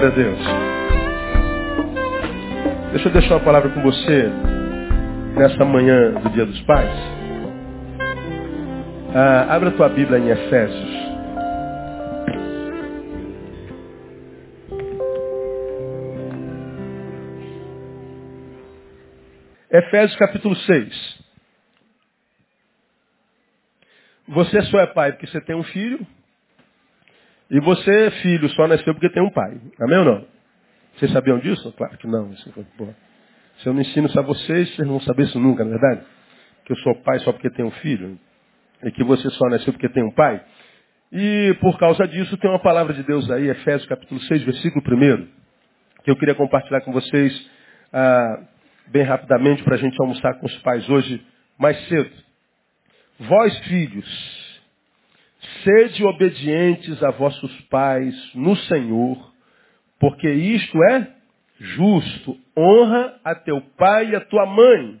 Glória a Deus. Deixa eu deixar uma palavra com você nessa manhã do Dia dos Pais. Ah, abra a tua Bíblia em Efésios. Efésios capítulo 6. Você só é pai porque você tem um filho. E você, filho, só nasceu porque tem um pai. Amém ou não? Vocês sabiam disso? Claro que não. Se eu não ensino isso a vocês, vocês não vão saber isso nunca, não é verdade? Que eu sou pai só porque tenho um filho. E que você só nasceu porque tem um pai. E por causa disso tem uma palavra de Deus aí, Efésios capítulo 6, versículo 1, que eu queria compartilhar com vocês ah, bem rapidamente para a gente almoçar com os pais hoje mais cedo. Vós, filhos, Sede obedientes a vossos pais no Senhor, porque isto é justo. Honra a teu pai e a tua mãe,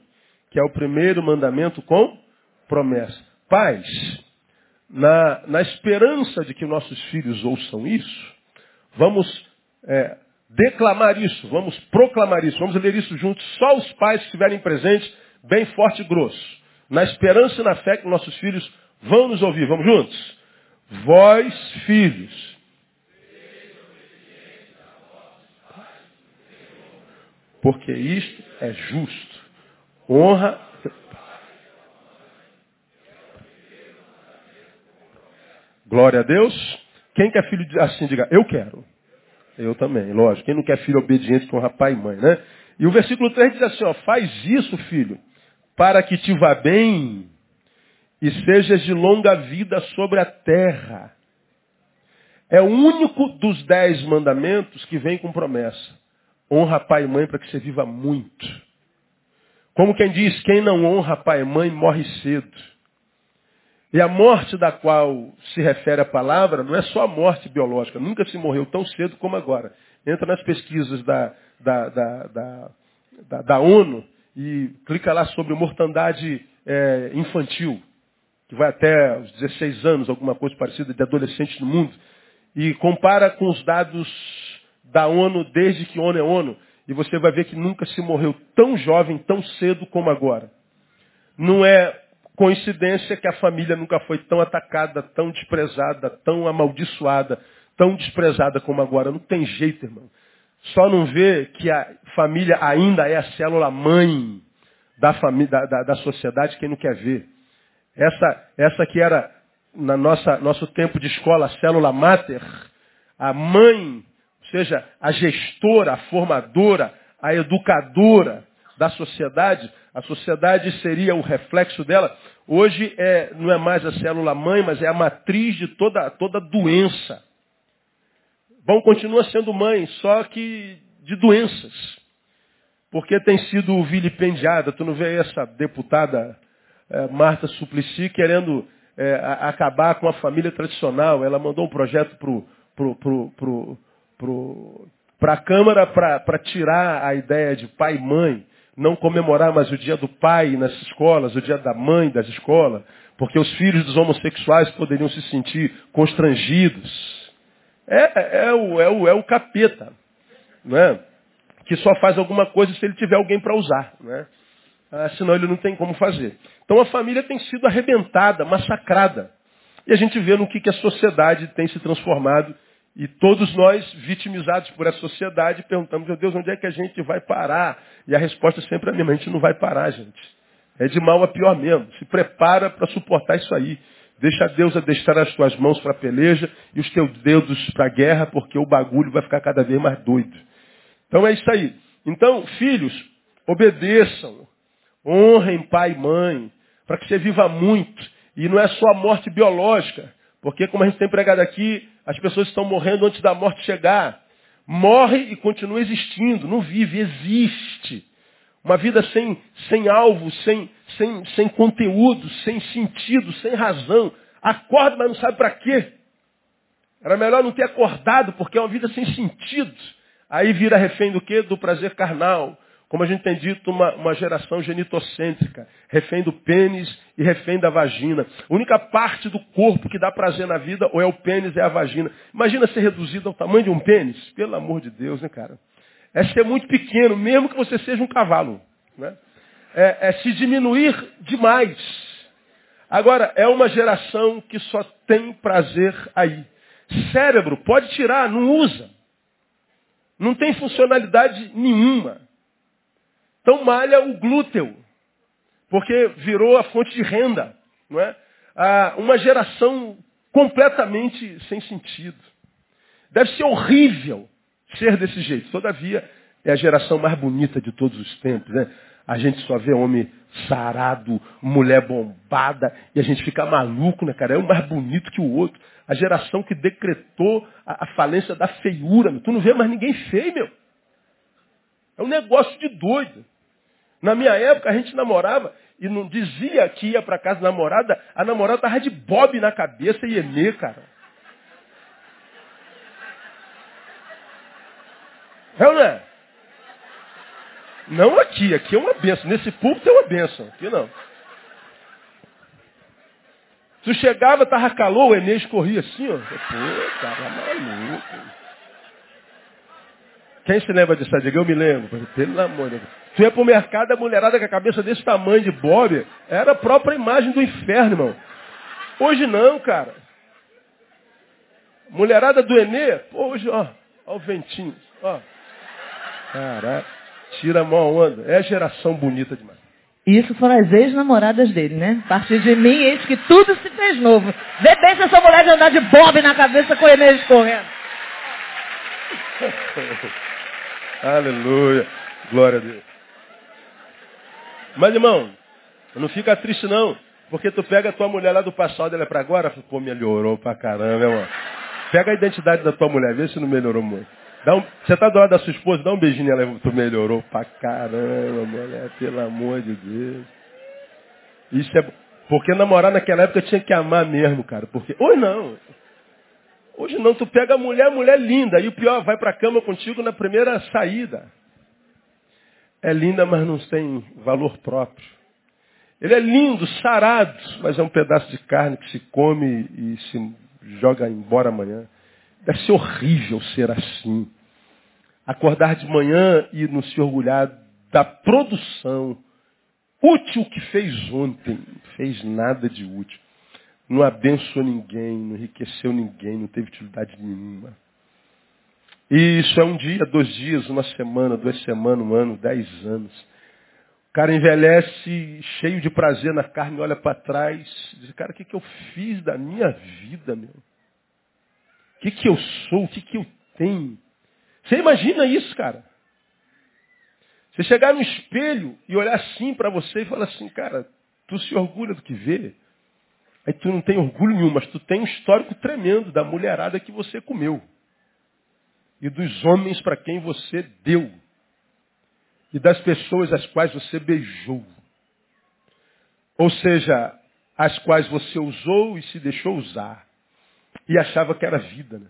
que é o primeiro mandamento com promessa. Pais, na, na esperança de que nossos filhos ouçam isso, vamos é, declamar isso, vamos proclamar isso, vamos ler isso juntos, só os pais que estiverem presentes, bem forte e grosso. Na esperança e na fé que nossos filhos vão nos ouvir. Vamos juntos? Vós, filhos. Porque isto é justo. Honra. Glória a Deus. Quem quer filho assim, diga, eu quero. Eu também, lógico. Quem não quer filho obediente com pai e mãe, né? E o versículo 3 diz assim, ó, faz isso, filho, para que te vá bem e sejas de longa vida sobre a terra. É o único dos dez mandamentos que vem com promessa. Honra pai e mãe para que você viva muito. Como quem diz, quem não honra pai e mãe morre cedo. E a morte da qual se refere a palavra não é só a morte biológica. Nunca se morreu tão cedo como agora. Entra nas pesquisas da, da, da, da, da ONU e clica lá sobre mortandade é, infantil que vai até os 16 anos, alguma coisa parecida de adolescentes no mundo, e compara com os dados da ONU desde que ONU é ONU, e você vai ver que nunca se morreu tão jovem, tão cedo como agora. Não é coincidência que a família nunca foi tão atacada, tão desprezada, tão amaldiçoada, tão desprezada como agora. Não tem jeito, irmão. Só não vê que a família ainda é a célula mãe da, família, da, da, da sociedade, quem não quer ver. Essa, essa que era, na nossa nosso tempo de escola, a célula máter, a mãe, ou seja, a gestora, a formadora, a educadora da sociedade, a sociedade seria o reflexo dela. Hoje é, não é mais a célula mãe, mas é a matriz de toda, toda doença. Bom, continua sendo mãe, só que de doenças. Porque tem sido vilipendiada. Tu não vê essa deputada é, Marta Suplicy querendo é, acabar com a família tradicional. Ela mandou um projeto para a Câmara para tirar a ideia de pai e mãe, não comemorar mais o dia do pai nas escolas, o dia da mãe das escolas, porque os filhos dos homossexuais poderiam se sentir constrangidos. É, é, o, é, o, é o capeta, não é? que só faz alguma coisa se ele tiver alguém para usar. Né? Ah, senão ele não tem como fazer. Então a família tem sido arrebentada, massacrada. E a gente vê no que, que a sociedade tem se transformado. E todos nós, vitimizados por essa sociedade, perguntamos, meu Deus, onde é que a gente vai parar? E a resposta sempre é a mesma, a gente não vai parar, gente. É de mal a pior mesmo. Se prepara para suportar isso aí. Deixa Deus adestrar as tuas mãos para a peleja e os teus dedos para a guerra, porque o bagulho vai ficar cada vez mais doido. Então é isso aí. Então, filhos, obedeçam, Honrem pai e mãe, para que você viva muito. E não é só a morte biológica, porque como a gente tem pregado aqui, as pessoas estão morrendo antes da morte chegar. Morre e continua existindo, não vive, existe. Uma vida sem, sem alvo, sem, sem, sem conteúdo, sem sentido, sem razão. Acorda, mas não sabe para quê. Era melhor não ter acordado, porque é uma vida sem sentido. Aí vira refém do quê? Do prazer carnal, como a gente tem dito, uma, uma geração genitocêntrica, refém do pênis e refém da vagina. A única parte do corpo que dá prazer na vida ou é o pênis é a vagina. Imagina ser reduzido ao tamanho de um pênis. Pelo amor de Deus, né, cara? É ser muito pequeno, mesmo que você seja um cavalo. Né? É, é se diminuir demais. Agora, é uma geração que só tem prazer aí. Cérebro, pode tirar, não usa. Não tem funcionalidade nenhuma. Então malha o glúteo, porque virou a fonte de renda. Não é? Ah, uma geração completamente sem sentido. Deve ser horrível ser desse jeito. Todavia, é a geração mais bonita de todos os tempos. Né? A gente só vê homem sarado, mulher bombada, e a gente fica maluco, né, cara? É um mais bonito que o outro. A geração que decretou a, a falência da feiura. Meu. Tu não vê mais ninguém feio, meu. É um negócio de doido. Na minha época, a gente namorava e não dizia que ia para casa da namorada, a namorada estava de bob na cabeça e emê, cara. É ou não é? Não aqui, aqui é uma benção. Nesse púlpito é uma benção. Aqui não. Tu chegava, tava calor, o Enes corria assim, ó. Pô, cara, maluco. Quem se lembra disso? Eu me lembro. Pelo amor de Deus. Tu ia pro mercado, a mulherada com a cabeça desse tamanho de bob, era a própria imagem do inferno, irmão. Hoje não, cara. Mulherada do Enê, pô, hoje, ó, ó o ventinho, ó. Caraca, tira a mão onda. É geração bonita demais. Isso foram as ex-namoradas dele, né? A partir de mim, eis que tudo se fez novo. Vê bem se essa mulher de andar de bob na cabeça com o Enê escorrendo. Aleluia. Glória a Deus. Mas, irmão, não fica triste não. Porque tu pega a tua mulher lá do passado, ela é pra agora, pô, melhorou pra caramba, irmão. Pega a identidade da tua mulher, vê se não melhorou muito. Dá um, você tá do lado da sua esposa, dá um beijinho nela, tu melhorou pra caramba, mulher, pelo amor de Deus. Isso é. Porque namorar naquela época tinha que amar mesmo, cara. Porque. Hoje não. Hoje não, tu pega a mulher, a mulher linda. E o pior, vai pra cama contigo na primeira saída. É linda, mas não tem valor próprio. Ele é lindo, sarado, mas é um pedaço de carne que se come e se joga embora amanhã. Deve ser horrível ser assim. Acordar de manhã e não se orgulhar da produção útil que fez ontem. Fez nada de útil. Não abençoou ninguém, não enriqueceu ninguém, não teve utilidade nenhuma. E isso é um dia, dois dias, uma semana, duas semanas, um ano, dez anos. O cara envelhece cheio de prazer na carne, olha para trás, diz, cara, o que, que eu fiz da minha vida, meu? O que, que eu sou? O que, que eu tenho? Você imagina isso, cara? Você chegar no espelho e olhar assim para você e falar assim, cara, tu se orgulha do que vê. Aí tu não tem orgulho nenhum, mas tu tem um histórico tremendo da mulherada que você comeu e dos homens para quem você deu, e das pessoas às quais você beijou. Ou seja, as quais você usou e se deixou usar, e achava que era vida. Né?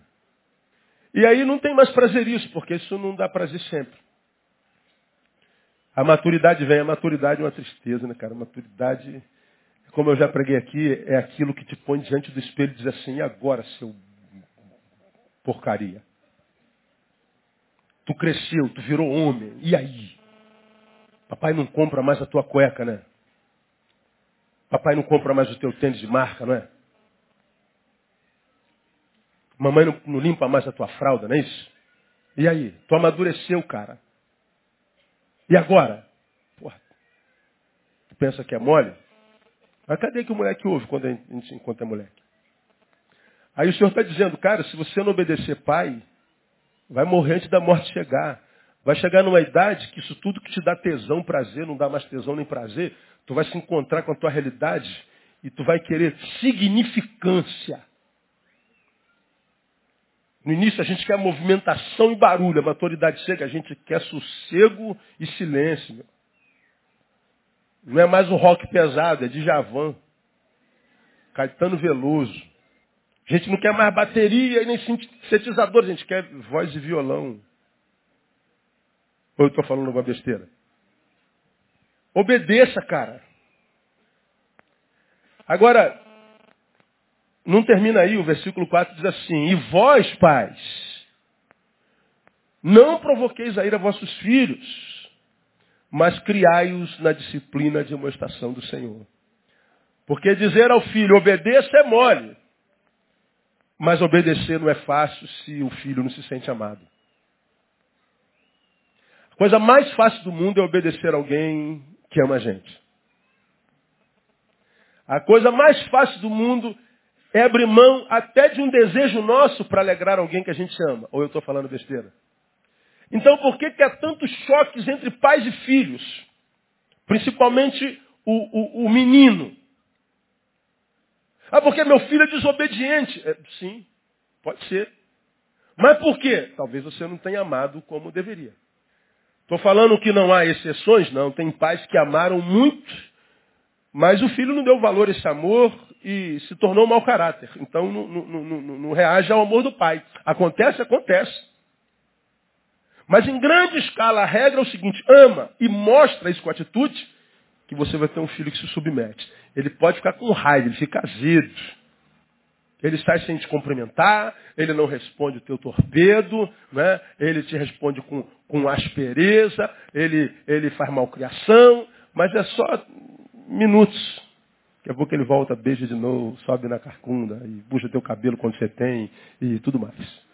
E aí não tem mais prazer isso, porque isso não dá prazer sempre. A maturidade vem, a maturidade é uma tristeza, né, cara? A maturidade, como eu já preguei aqui, é aquilo que te põe diante do espelho e diz assim, e agora, seu porcaria? Tu cresceu, tu virou homem. E aí? Papai não compra mais a tua cueca, né? Papai não compra mais o teu tênis de marca, não é? Mamãe não, não limpa mais a tua fralda, não é isso? E aí? Tu amadureceu, cara. E agora? Porra. Tu pensa que é mole? Mas cadê que o moleque ouve quando a gente encontra moleque? Aí o Senhor está dizendo, cara, se você não obedecer pai, Vai morrer antes da morte chegar. Vai chegar numa idade que isso tudo que te dá tesão, prazer, não dá mais tesão nem prazer. Tu vai se encontrar com a tua realidade e tu vai querer significância. No início a gente quer movimentação e barulho. A maturidade chega, a gente quer sossego e silêncio. Meu. Não é mais o rock pesado, é de Javan. Caetano Veloso. A gente não quer mais bateria e nem sintetizador, a gente quer voz e violão. Ou eu estou falando alguma besteira? Obedeça, cara. Agora, não termina aí, o versículo 4 diz assim, e vós, pais, não provoqueis a ira vossos filhos, mas criai-os na disciplina de amoestação do Senhor. Porque dizer ao filho, obedeça é mole. Mas obedecer não é fácil se o filho não se sente amado. A coisa mais fácil do mundo é obedecer alguém que ama a gente. A coisa mais fácil do mundo é abrir mão até de um desejo nosso para alegrar alguém que a gente ama. Ou eu estou falando besteira? Então por que, que há tantos choques entre pais e filhos? Principalmente o, o, o menino. Ah, porque meu filho é desobediente. É, sim, pode ser. Mas por quê? Talvez você não tenha amado como deveria. Estou falando que não há exceções, não. Tem pais que amaram muito, mas o filho não deu valor a esse amor e se tornou mau caráter. Então não, não, não, não reage ao amor do pai. Acontece, acontece. Mas em grande escala a regra é o seguinte, ama e mostra isso com atitude, que você vai ter um filho que se submete. Ele pode ficar com raiva, ele fica azedo. Ele sai sem te cumprimentar, ele não responde o teu torpedo, né? ele te responde com, com aspereza, ele, ele faz malcriação, mas é só minutos. Daqui a pouco ele volta, beija de novo, sobe na carcunda e puxa teu cabelo quando você tem e tudo mais.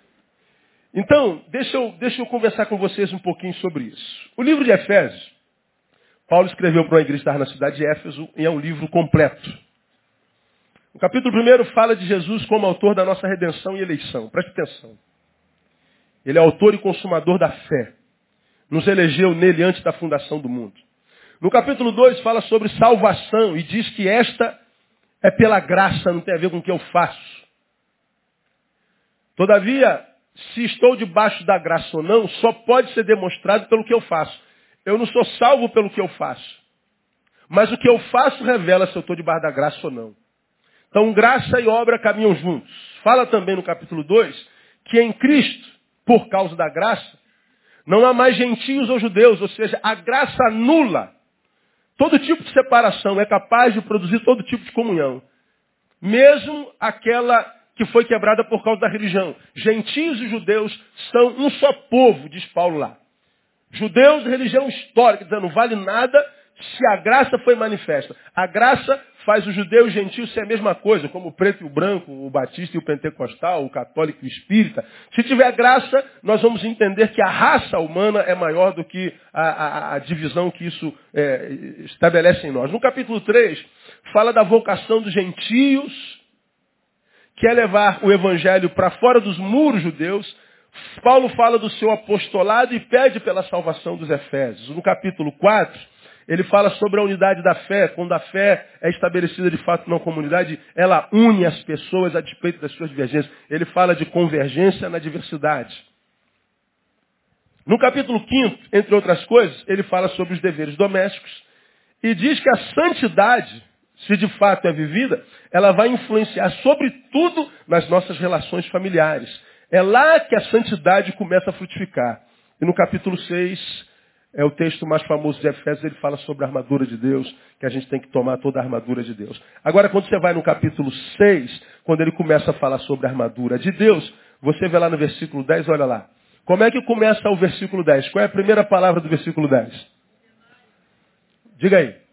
Então, deixa eu, deixa eu conversar com vocês um pouquinho sobre isso. O livro de Efésios Paulo escreveu para uma igreja estava na cidade de Éfeso e é um livro completo. O capítulo 1 fala de Jesus como autor da nossa redenção e eleição. Preste atenção. Ele é autor e consumador da fé. Nos elegeu nele antes da fundação do mundo. No capítulo 2 fala sobre salvação e diz que esta é pela graça, não tem a ver com o que eu faço. Todavia, se estou debaixo da graça ou não, só pode ser demonstrado pelo que eu faço. Eu não sou salvo pelo que eu faço. Mas o que eu faço revela se eu estou debaixo da graça ou não. Então, graça e obra caminham juntos. Fala também no capítulo 2 que em Cristo, por causa da graça, não há mais gentios ou judeus, ou seja, a graça anula todo tipo de separação, é capaz de produzir todo tipo de comunhão. Mesmo aquela que foi quebrada por causa da religião. Gentios e judeus são um só povo, diz Paulo lá. Judeus, religião histórica, dizendo, não vale nada se a graça foi manifesta. A graça faz o judeu e o gentio ser a mesma coisa, como o preto e o branco, o batista e o pentecostal, o católico e o espírita. Se tiver graça, nós vamos entender que a raça humana é maior do que a, a, a divisão que isso é, estabelece em nós. No capítulo 3, fala da vocação dos gentios, que é levar o evangelho para fora dos muros judeus, Paulo fala do seu apostolado e pede pela salvação dos Efésios. No capítulo 4, ele fala sobre a unidade da fé. Quando a fé é estabelecida de fato na comunidade, ela une as pessoas a despeito das suas divergências. Ele fala de convergência na diversidade. No capítulo 5, entre outras coisas, ele fala sobre os deveres domésticos e diz que a santidade, se de fato é vivida, ela vai influenciar sobretudo nas nossas relações familiares. É lá que a santidade começa a frutificar. E no capítulo 6, é o texto mais famoso de Efésios, ele fala sobre a armadura de Deus, que a gente tem que tomar toda a armadura de Deus. Agora, quando você vai no capítulo 6, quando ele começa a falar sobre a armadura de Deus, você vê lá no versículo 10, olha lá. Como é que começa o versículo 10? Qual é a primeira palavra do versículo 10? Diga aí.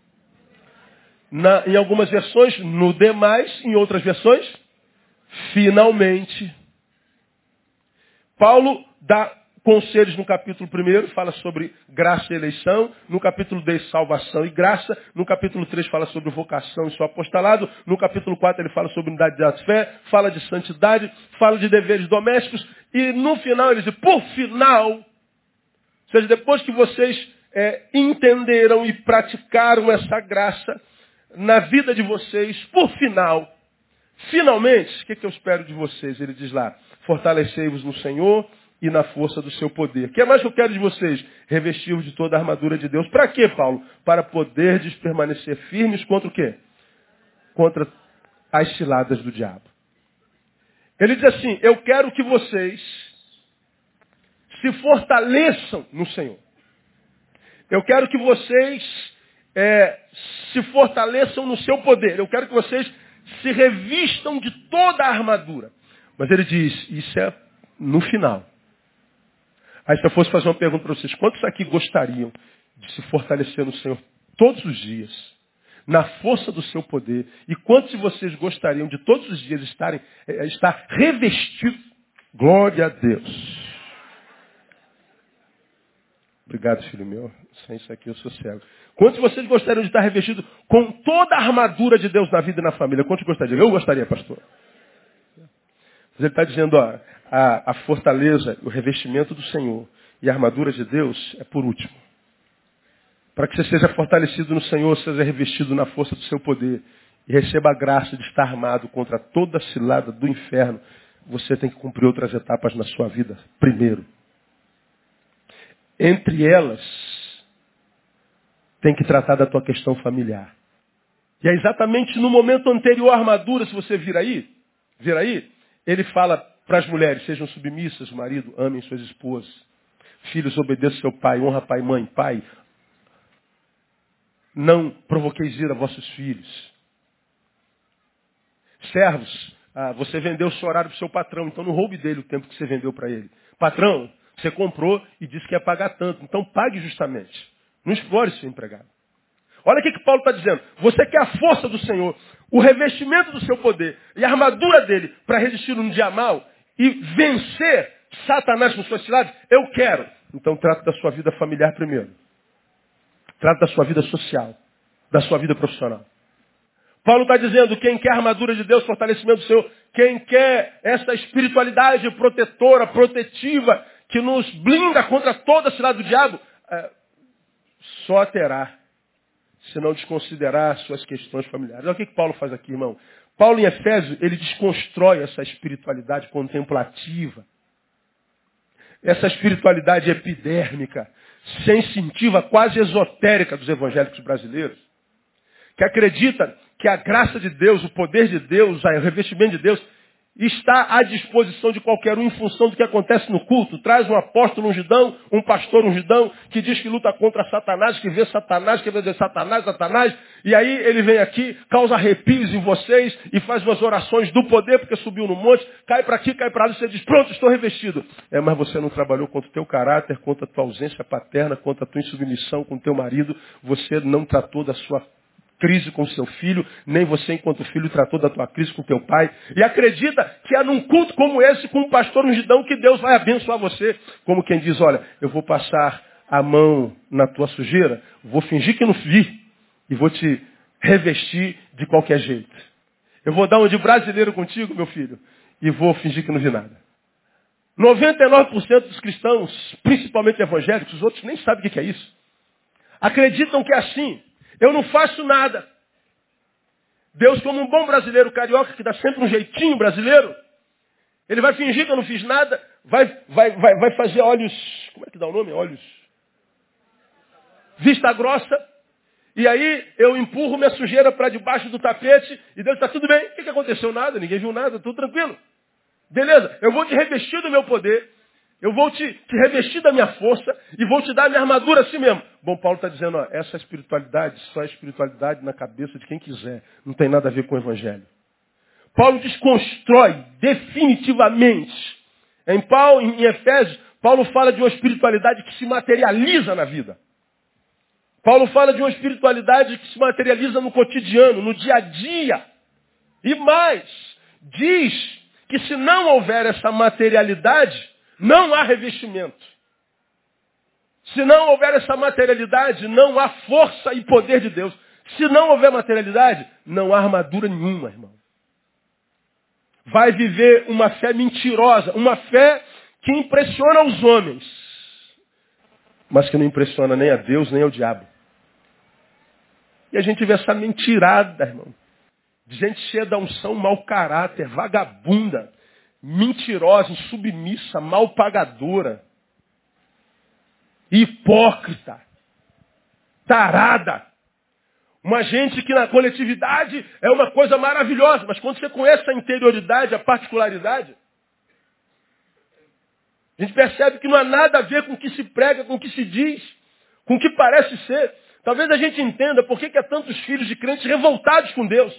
Na, em algumas versões, no demais, em outras versões, finalmente. Paulo dá conselhos no capítulo 1, fala sobre graça e eleição. No capítulo 2, salvação e graça. No capítulo 3, fala sobre vocação e seu apostolado. No capítulo 4, ele fala sobre unidade da fé, fala de santidade, fala de deveres domésticos. E no final, ele diz, por final, ou seja, depois que vocês é, entenderam e praticaram essa graça na vida de vocês, por final, finalmente, o que, que eu espero de vocês? Ele diz lá, fortalecei-vos no Senhor e na força do seu poder. O que é mais que eu quero de vocês? Revestir-vos de toda a armadura de Deus. Para quê, Paulo? Para poderdes permanecer firmes contra o quê? Contra as ciladas do diabo. Ele diz assim, eu quero que vocês se fortaleçam no Senhor. Eu quero que vocês é, se fortaleçam no seu poder. Eu quero que vocês se revistam de toda a armadura. Mas ele diz, isso é no final. Aí se eu fosse fazer uma pergunta para vocês, quantos aqui gostariam de se fortalecer no Senhor todos os dias, na força do seu poder? E quantos de vocês gostariam de todos os dias estarem, é, estar revestidos? Glória a Deus. Obrigado, filho meu. Sem isso aqui eu sou cego. Quantos de vocês gostariam de estar revestidos com toda a armadura de Deus na vida e na família? Quantos gostariam? Eu gostaria, pastor. Mas ele está dizendo, ó, a, a fortaleza, o revestimento do Senhor e a armadura de Deus é por último. Para que você seja fortalecido no Senhor, seja revestido na força do seu poder e receba a graça de estar armado contra toda a cilada do inferno, você tem que cumprir outras etapas na sua vida. Primeiro, entre elas, tem que tratar da tua questão familiar. E é exatamente no momento anterior à armadura, se você vir aí, vir aí, ele fala para as mulheres, sejam submissas, marido, amem suas esposas. Filhos, obedeçam seu pai, honra pai e mãe. Pai, não provoqueis ira a vossos filhos. Servos, ah, você vendeu o seu horário para o seu patrão, então não roube dele o tempo que você vendeu para ele. Patrão, você comprou e disse que ia pagar tanto. Então pague justamente. Não explore seu empregado. Olha o que, que Paulo está dizendo. Você quer a força do Senhor, o revestimento do seu poder e a armadura dele para resistir num dia mal e vencer Satanás com suas cidades? Eu quero. Então trata da sua vida familiar primeiro. Trata da sua vida social, da sua vida profissional. Paulo está dizendo, quem quer a armadura de Deus, fortalecimento do Senhor, quem quer essa espiritualidade protetora, protetiva, que nos blinda contra toda a cidade do diabo, é, só terá se não desconsiderar suas questões familiares. Olha o que, que Paulo faz aqui, irmão. Paulo em Efésios, ele desconstrói essa espiritualidade contemplativa, essa espiritualidade epidérmica, sensitiva, quase esotérica dos evangélicos brasileiros, que acredita que a graça de Deus, o poder de Deus, o revestimento de Deus está à disposição de qualquer um em função do que acontece no culto. Traz um apóstolo ungidão, um pastor ungidão, que diz que luta contra Satanás, que vê Satanás, que vê Satanás, Satanás, e aí ele vem aqui, causa arrepios em vocês e faz umas orações do poder, porque subiu no monte, cai para aqui, cai para lá, e você diz, pronto, estou revestido. É, mas você não trabalhou contra o teu caráter, contra a tua ausência paterna, contra a tua insubmissão com o teu marido, você não tratou da sua crise com seu filho, nem você, enquanto filho, tratou da tua crise com teu pai. E acredita que é num culto como esse, com um pastor ungidão, que Deus vai abençoar você. Como quem diz, olha, eu vou passar a mão na tua sujeira, vou fingir que não vi e vou te revestir de qualquer jeito. Eu vou dar um de brasileiro contigo, meu filho, e vou fingir que não vi nada. 99% dos cristãos, principalmente evangélicos, os outros nem sabem o que é isso. Acreditam que é assim. Eu não faço nada. Deus, como um bom brasileiro carioca, que dá sempre um jeitinho brasileiro, ele vai fingir que eu não fiz nada, vai, vai, vai, vai fazer olhos, como é que dá o nome? Olhos. Vista grossa. E aí eu empurro minha sujeira para debaixo do tapete e Deus está tudo bem. O que, que aconteceu? Nada, ninguém viu nada, tudo tranquilo. Beleza, eu vou te revestir do meu poder, eu vou te, te, revestir da minha força e vou te dar a minha armadura assim mesmo. Bom, Paulo está dizendo, ó, essa espiritualidade só é espiritualidade na cabeça de quem quiser. Não tem nada a ver com o Evangelho. Paulo desconstrói definitivamente. Em Paulo, em Efésios, Paulo fala de uma espiritualidade que se materializa na vida. Paulo fala de uma espiritualidade que se materializa no cotidiano, no dia a dia. E mais, diz que se não houver essa materialidade, não há revestimento. Se não houver essa materialidade, não há força e poder de Deus. Se não houver materialidade, não há armadura nenhuma, irmão. Vai viver uma fé mentirosa, uma fé que impressiona os homens, mas que não impressiona nem a Deus nem ao diabo. E a gente vê essa mentirada, irmão. De gente cheia da unção, mau caráter, vagabunda, mentirosa, insubmissa, mal pagadora, hipócrita, tarada. Uma gente que na coletividade é uma coisa maravilhosa, mas quando você conhece a interioridade, a particularidade, a gente percebe que não há nada a ver com o que se prega, com o que se diz, com o que parece ser. Talvez a gente entenda por que, que há tantos filhos de crentes revoltados com Deus.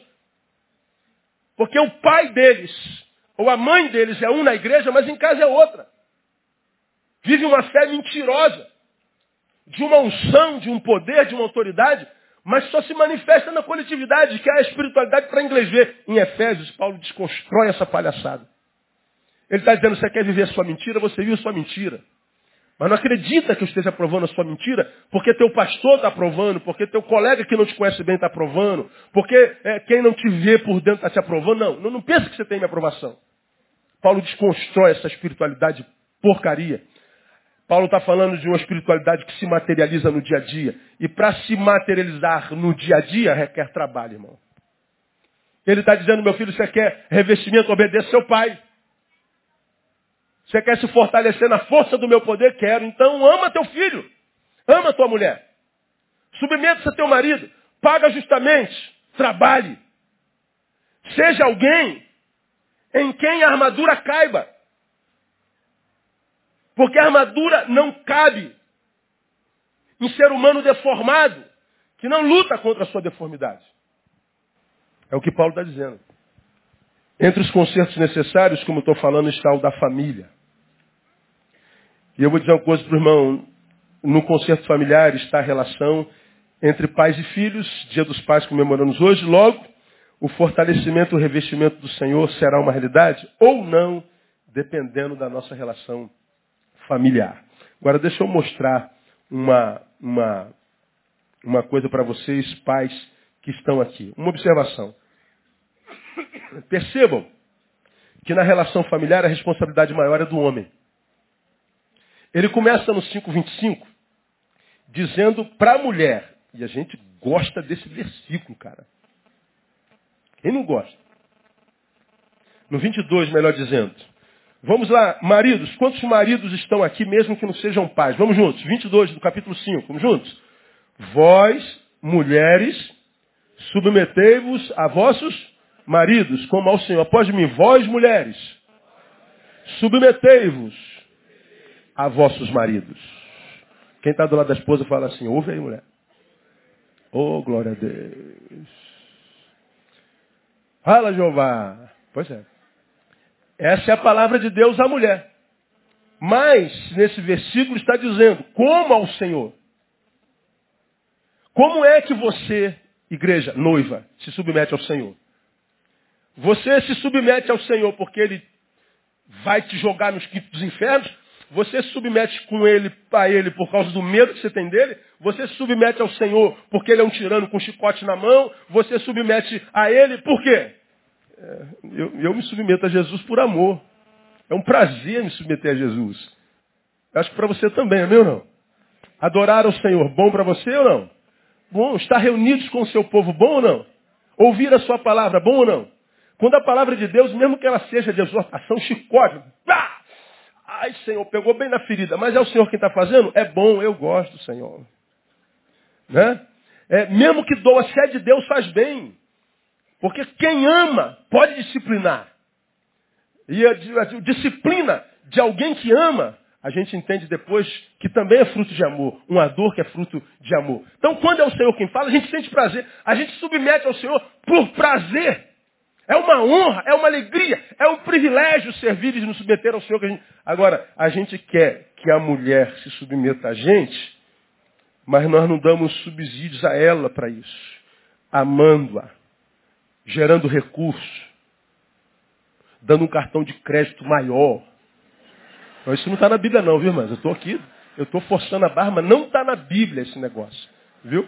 Porque o pai deles, ou a mãe deles é um na igreja, mas em casa é outra. Vive uma fé mentirosa. De uma unção, de um poder, de uma autoridade, mas só se manifesta na coletividade, que é a espiritualidade para inglês ver. Em Efésios, Paulo desconstrói essa palhaçada. Ele está dizendo, você quer viver a sua mentira, você vive a sua mentira. Mas não acredita que eu esteja aprovando a sua mentira, porque teu pastor está aprovando, porque teu colega que não te conhece bem está aprovando, porque é, quem não te vê por dentro está te aprovando. Não, não, não pensa que você tem minha aprovação. Paulo desconstrói essa espiritualidade porcaria. Paulo está falando de uma espiritualidade que se materializa no dia a dia. E para se materializar no dia a dia requer trabalho, irmão. Ele está dizendo, meu filho, você quer revestimento, obedeça seu pai. Você quer se fortalecer na força do meu poder? Quero. Então ama teu filho. Ama tua mulher. Submeta-se a teu marido. Paga justamente. Trabalhe. Seja alguém em quem a armadura caiba. Porque a armadura não cabe em ser humano deformado, que não luta contra a sua deformidade. É o que Paulo está dizendo. Entre os concertos necessários, como estou falando, está o da família. E eu vou dizer uma coisa para o irmão. No concerto familiar está a relação entre pais e filhos, dia dos pais comemoramos hoje. Logo, o fortalecimento, o revestimento do Senhor será uma realidade ou não, dependendo da nossa relação familiar. Agora, deixa eu mostrar uma, uma, uma coisa para vocês, pais que estão aqui. Uma observação. Percebam que na relação familiar a responsabilidade maior é do homem. Ele começa no 5,25 dizendo para a mulher, e a gente gosta desse versículo, cara. Quem não gosta? No 22, melhor dizendo. Vamos lá, maridos. Quantos maridos estão aqui, mesmo que não sejam pais? Vamos juntos. 22 do capítulo 5. Vamos juntos. Vós, mulheres, submetei-vos a vossos maridos, como ao Senhor. Após mim, vós mulheres, submetei-vos a vossos maridos. Quem está do lado da esposa fala assim, ouve aí, mulher. Oh, glória a Deus. Fala, Jeová. Pois é. Essa é a palavra de Deus à mulher. Mas, nesse versículo está dizendo, como ao Senhor. Como é que você, igreja, noiva, se submete ao Senhor? Você se submete ao Senhor porque Ele vai te jogar nos quintos dos infernos? Você se submete com ele, a ele por causa do medo que você tem dele? Você se submete ao Senhor porque ele é um tirano com um chicote na mão? Você se submete a ele por quê? É, eu, eu me submeto a Jesus por amor. É um prazer me submeter a Jesus. Eu acho que para você também, é meu não? Adorar ao Senhor, bom para você ou não? Bom, estar reunidos com o seu povo, bom ou não? Ouvir a sua palavra, bom ou não? Quando a palavra de Deus, mesmo que ela seja de exortação, chicote, pá! ai Senhor, pegou bem na ferida, mas é o Senhor quem está fazendo? É bom, eu gosto, Senhor. Né? É, mesmo que doa, se é de Deus, faz bem. Porque quem ama pode disciplinar. E a, a, a disciplina de alguém que ama, a gente entende depois que também é fruto de amor. Uma dor que é fruto de amor. Então, quando é o Senhor quem fala, a gente sente prazer. A gente submete ao Senhor por prazer. É uma honra, é uma alegria, é um privilégio servir e nos submeter ao Senhor. A. Agora, a gente quer que a mulher se submeta a gente, mas nós não damos subsídios a ela para isso. Amando-a, gerando recurso, dando um cartão de crédito maior. Então, isso não está na Bíblia não, viu, irmãs? Eu estou aqui, eu estou forçando a barra, mas não está na Bíblia esse negócio. Viu?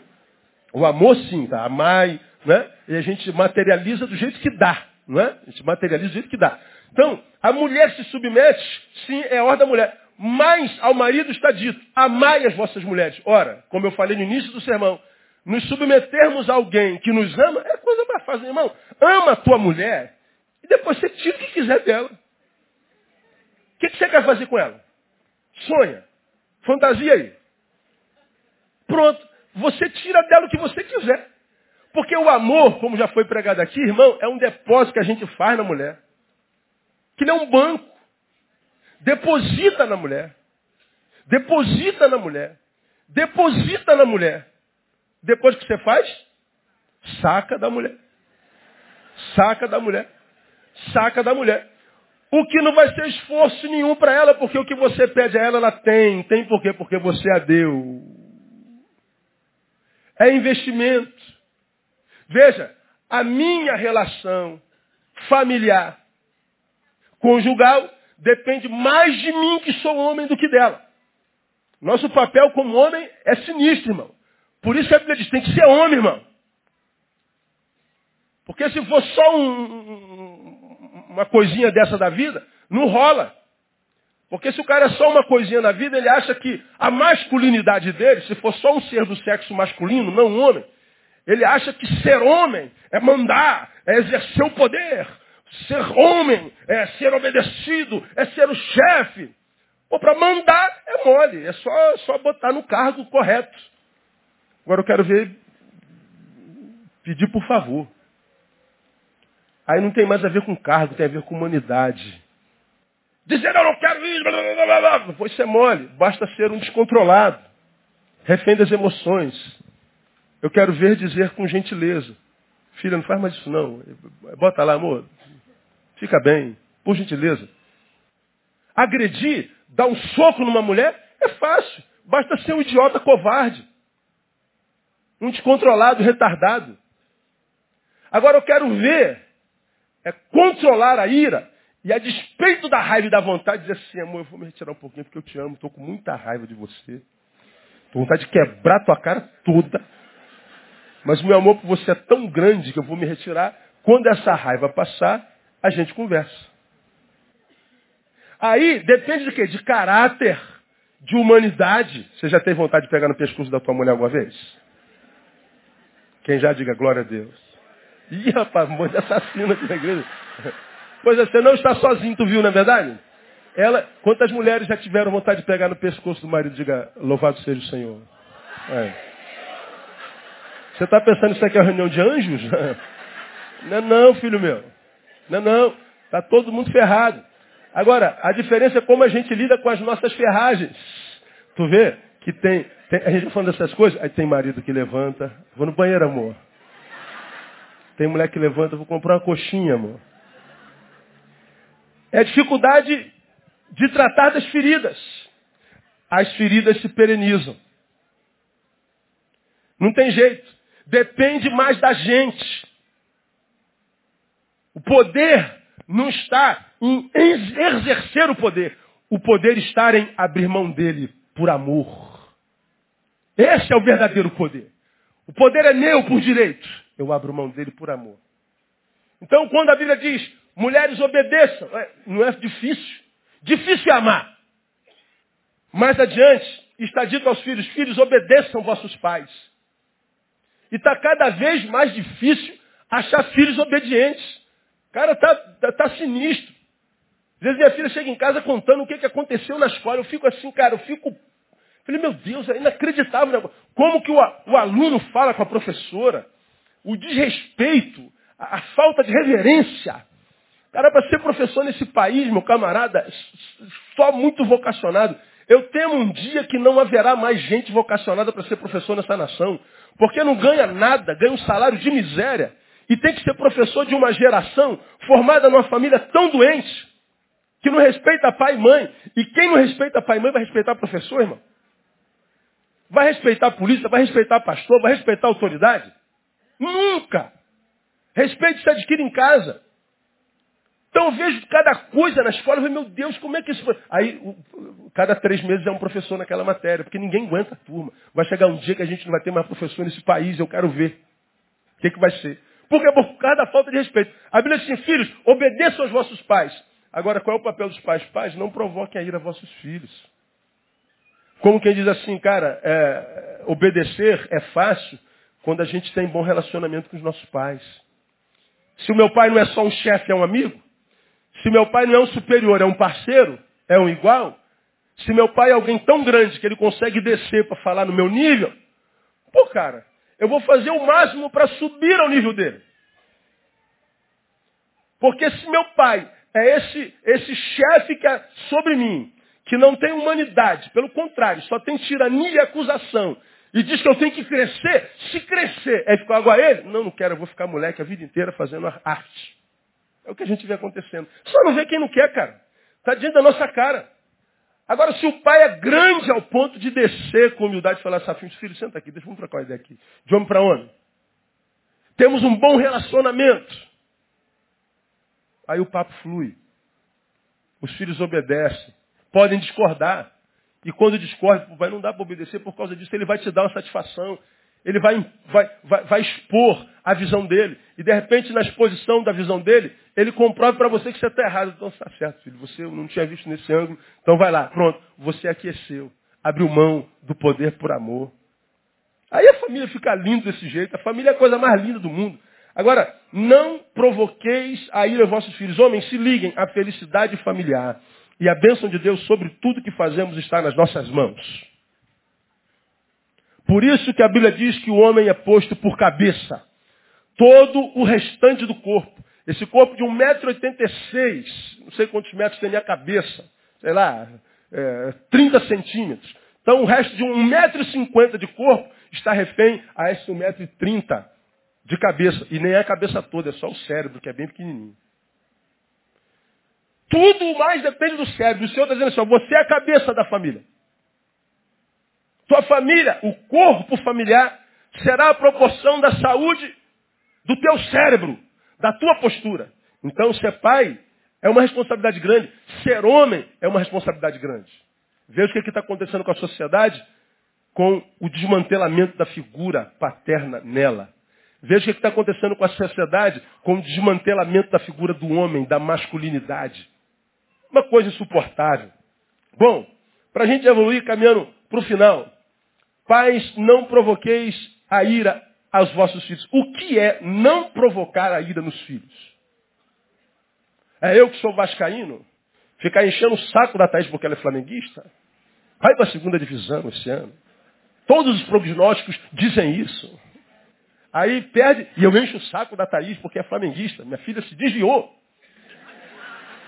O amor sim, tá? Amai, né? E a gente materializa do jeito que dá, não é? A gente materializa do jeito que dá. Então, a mulher se submete, sim, é a ordem da mulher. Mas ao marido está dito, amai as vossas mulheres. Ora, como eu falei no início do sermão, nos submetermos a alguém que nos ama é coisa mais fácil, irmão. Ama a tua mulher e depois você tira o que quiser dela. O que, que você quer fazer com ela? Sonha. Fantasia aí. Pronto. Você tira dela o que você quiser. Porque o amor, como já foi pregado aqui, irmão, é um depósito que a gente faz na mulher. Que nem um banco. Deposita na mulher. Deposita na mulher. Deposita na mulher. Depois que você faz, saca da mulher. Saca da mulher. Saca da mulher. O que não vai ser esforço nenhum para ela, porque o que você pede a ela, ela tem. Tem por quê? Porque você a deu. É investimento. Veja, a minha relação familiar, conjugal, depende mais de mim que sou homem do que dela. Nosso papel como homem é sinistro, irmão. Por isso que a Bíblia diz, tem que ser homem, irmão. Porque se for só um, uma coisinha dessa da vida, não rola. Porque se o cara é só uma coisinha na vida, ele acha que a masculinidade dele, se for só um ser do sexo masculino, não um homem, ele acha que ser homem é mandar, é exercer o poder. Ser homem é ser obedecido, é ser o chefe. Ou para mandar é mole, é só, só botar no cargo correto. Agora eu quero ver, pedir por favor. Aí não tem mais a ver com cargo, tem a ver com humanidade. Dizer eu não quero isso, blá, blá, blá, blá. Não foi ser mole, basta ser um descontrolado, refém das emoções. Eu quero ver dizer com gentileza. Filha, não faz mais isso não. Bota lá, amor. Fica bem, por gentileza. Agredir, dar um soco numa mulher, é fácil. Basta ser um idiota covarde. Um descontrolado, retardado. Agora eu quero ver é controlar a ira e a despeito da raiva e da vontade dizer assim, amor, eu vou me retirar um pouquinho porque eu te amo, estou com muita raiva de você. Estou com vontade de quebrar tua cara toda. Mas o meu amor por você é tão grande que eu vou me retirar. Quando essa raiva passar, a gente conversa. Aí depende de quê? De caráter, de humanidade. Você já teve vontade de pegar no pescoço da tua mulher alguma vez? Quem já diga glória a Deus. Ih, rapaz, mãe de assassino aqui na igreja. Pois é, você não está sozinho, tu viu, não é verdade? Ela, quantas mulheres já tiveram vontade de pegar no pescoço do marido e diga, louvado seja o Senhor? É. Você está pensando isso aqui é uma reunião de anjos? Não é não, filho meu. Não é não. Está todo mundo ferrado. Agora, a diferença é como a gente lida com as nossas ferragens. Tu vê que tem tem, a gente vai falando dessas coisas, aí tem marido que levanta, vou no banheiro, amor. Tem mulher que levanta, vou comprar uma coxinha, amor. É a dificuldade de tratar das feridas. As feridas se perenizam. Não tem jeito. Depende mais da gente. O poder não está em exercer o poder. O poder está em abrir mão dele por amor. Esse é o verdadeiro poder. O poder é meu por direito. Eu abro mão dele por amor. Então, quando a Bíblia diz, mulheres obedeçam, é, não é difícil. Difícil é amar. Mais adiante, está dito aos filhos, filhos, obedeçam vossos pais. E está cada vez mais difícil achar filhos obedientes. Cara, está tá, tá sinistro. Às vezes minha filha chega em casa contando o que, que aconteceu na escola. Eu fico assim, cara, eu fico Falei, meu Deus, é inacreditável. Como que o, o aluno fala com a professora? O desrespeito, a, a falta de reverência. Cara, para ser professor nesse país, meu camarada, só muito vocacionado. Eu temo um dia que não haverá mais gente vocacionada para ser professor nessa nação. Porque não ganha nada, ganha um salário de miséria. E tem que ser professor de uma geração formada numa família tão doente, que não respeita pai e mãe. E quem não respeita pai e mãe vai respeitar professor, irmão? Vai respeitar a polícia, vai respeitar pastor, vai respeitar a autoridade? Nunca. Respeito se adquire em casa. Então eu vejo cada coisa na escola, eu vejo, meu Deus, como é que isso foi? Aí, cada três meses é um professor naquela matéria, porque ninguém aguenta a turma. Vai chegar um dia que a gente não vai ter mais professor nesse país, eu quero ver. O que, que vai ser? Porque por causa da falta de respeito. A Bíblia diz assim, filhos, obedeçam aos vossos pais. Agora, qual é o papel dos pais? Pais, não provoquem a ira a vossos filhos. Como quem diz assim, cara, é, obedecer é fácil quando a gente tem bom relacionamento com os nossos pais. Se o meu pai não é só um chefe, é um amigo. Se meu pai não é um superior, é um parceiro, é um igual. Se meu pai é alguém tão grande que ele consegue descer para falar no meu nível, pô, cara, eu vou fazer o máximo para subir ao nível dele. Porque se meu pai é esse, esse chefe que é sobre mim, que não tem humanidade, pelo contrário, só tem tirania e acusação, E diz que eu tenho que crescer. Se crescer é ficar igual a ele? Não, não quero, eu vou ficar moleque a vida inteira fazendo arte. É o que a gente vê acontecendo. Só não vê quem não quer, cara. Está diante da nossa cara. Agora, se o pai é grande ao ponto de descer com humildade e falar assim, filho, senta aqui, deixa eu trocar uma ideia aqui. De homem para homem. Temos um bom relacionamento. Aí o papo flui. Os filhos obedecem. Podem discordar. E quando discorda, vai não dá para obedecer por causa disso, ele vai te dar uma satisfação. Ele vai, vai, vai, vai expor a visão dele. E de repente, na exposição da visão dele, ele comprova para você que você está errado. Então está certo, filho. Você não tinha visto nesse ângulo. Então vai lá. Pronto. Você aqui é. Abriu mão do poder por amor. Aí a família fica linda desse jeito. A família é a coisa mais linda do mundo. Agora, não provoqueis a ira vossos filhos. Homens, se liguem à felicidade familiar. E a bênção de Deus sobre tudo que fazemos está nas nossas mãos. Por isso que a Bíblia diz que o homem é posto por cabeça. Todo o restante do corpo. Esse corpo de 1,86m, não sei quantos metros tem a cabeça, sei lá, é, 30 centímetros. Então o resto de 1,50m de corpo está refém a esse 1,30m de cabeça. E nem é a cabeça toda, é só o cérebro, que é bem pequenininho. Tudo mais depende do cérebro. O Senhor está dizendo assim, você é a cabeça da família. Tua família, o corpo familiar, será a proporção da saúde do teu cérebro, da tua postura. Então, ser pai é uma responsabilidade grande. Ser homem é uma responsabilidade grande. Veja o que é está acontecendo com a sociedade com o desmantelamento da figura paterna nela. Veja o que é está acontecendo com a sociedade com o desmantelamento da figura do homem, da masculinidade. Uma coisa insuportável. Bom, para a gente evoluir caminhando para o final. Pais, não provoqueis a ira aos vossos filhos. O que é não provocar a ira nos filhos? É eu que sou vascaíno? Ficar enchendo o saco da Thaís porque ela é flamenguista? Vai para a segunda divisão esse ano. Todos os prognósticos dizem isso. Aí perde, e eu encho o saco da Thaís porque é flamenguista. Minha filha se desviou.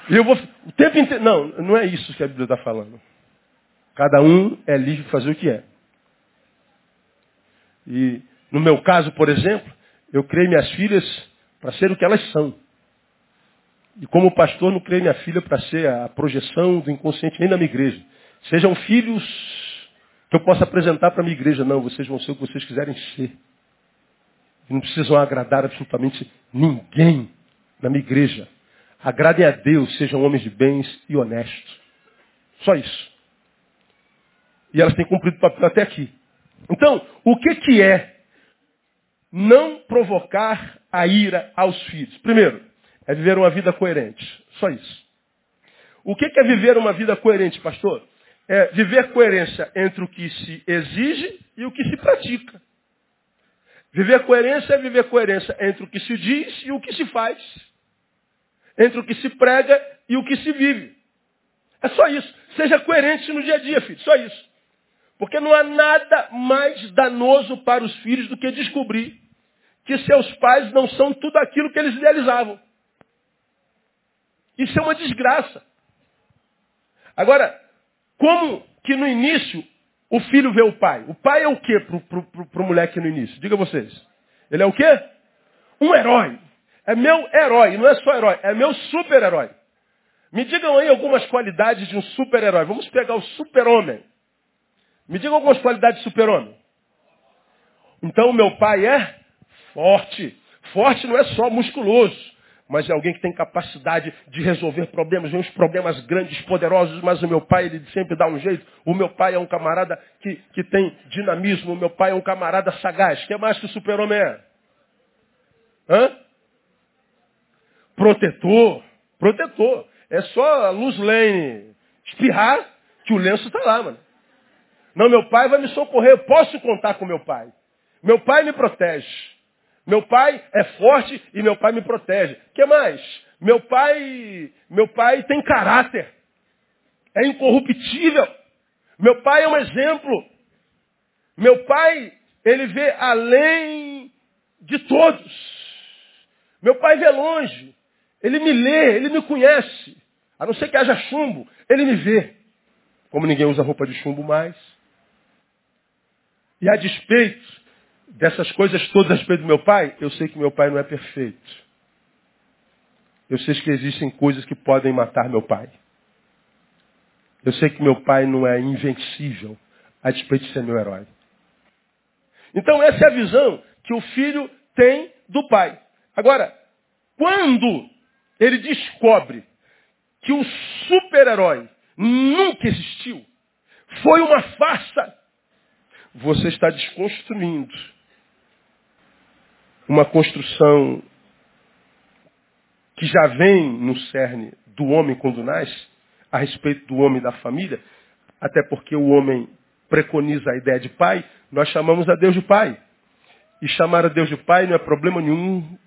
E eu vou. O tempo inteiro. Não, não é isso que a Bíblia está falando. Cada um é livre de fazer o que é. E no meu caso, por exemplo, eu criei minhas filhas para ser o que elas são. E como pastor, não criei minha filha para ser a projeção do inconsciente nem da minha igreja. Sejam filhos que eu possa apresentar para a minha igreja. Não, vocês vão ser o que vocês quiserem ser. E não precisam agradar absolutamente ninguém na minha igreja. Agradem a Deus, sejam homens de bens e honestos. Só isso. E elas têm cumprido o papel até aqui. Então, o que, que é não provocar a ira aos filhos? Primeiro, é viver uma vida coerente. Só isso. O que, que é viver uma vida coerente, pastor? É viver coerência entre o que se exige e o que se pratica. Viver coerência é viver coerência entre o que se diz e o que se faz entre o que se prega e o que se vive. É só isso. Seja coerente no dia a dia, filho. Só isso. Porque não há nada mais danoso para os filhos do que descobrir que seus pais não são tudo aquilo que eles idealizavam. Isso é uma desgraça. Agora, como que no início o filho vê o pai? O pai é o que para o moleque no início? Diga vocês. Ele é o quê? Um herói. É meu herói, não é só herói, é meu super-herói. Me digam aí algumas qualidades de um super-herói. Vamos pegar o super-homem. Me digam algumas qualidades de super-homem. Então, meu pai é forte. Forte não é só musculoso, mas é alguém que tem capacidade de resolver problemas, uns problemas grandes, poderosos, mas o meu pai, ele sempre dá um jeito. O meu pai é um camarada que, que tem dinamismo, o meu pai é um camarada sagaz. O que mais que o super-homem é? Hã? protetor. Protetor. É só a Luz Lane espirrar que o lenço está lá, mano. Não, meu pai vai me socorrer. Eu posso contar com meu pai. Meu pai me protege. Meu pai é forte e meu pai me protege. O que mais? Meu pai, meu pai tem caráter. É incorruptível. Meu pai é um exemplo. Meu pai, ele vê além de todos. Meu pai vê longe. Ele me lê, ele me conhece. A não ser que haja chumbo, ele me vê. Como ninguém usa roupa de chumbo mais. E a despeito dessas coisas todas a respeito do meu pai, eu sei que meu pai não é perfeito. Eu sei que existem coisas que podem matar meu pai. Eu sei que meu pai não é invencível, a despeito de ser meu herói. Então essa é a visão que o filho tem do pai. Agora, quando ele descobre que o super-herói nunca existiu, foi uma farsa, você está desconstruindo uma construção que já vem no cerne do homem quando nasce, a respeito do homem da família, até porque o homem preconiza a ideia de pai, nós chamamos a Deus de pai. E chamar a Deus de pai não é problema nenhum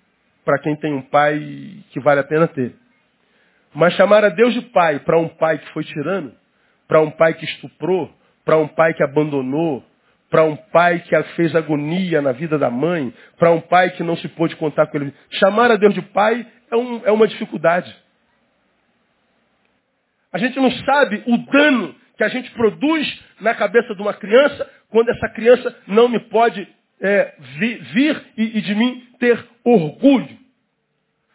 para quem tem um pai que vale a pena ter. Mas chamar a Deus de pai para um pai que foi tirano, para um pai que estuprou, para um pai que abandonou, para um pai que fez agonia na vida da mãe, para um pai que não se pôde contar com ele. Chamar a Deus de pai é, um, é uma dificuldade. A gente não sabe o dano que a gente produz na cabeça de uma criança quando essa criança não me pode é, vir, vir e, e de mim ter orgulho.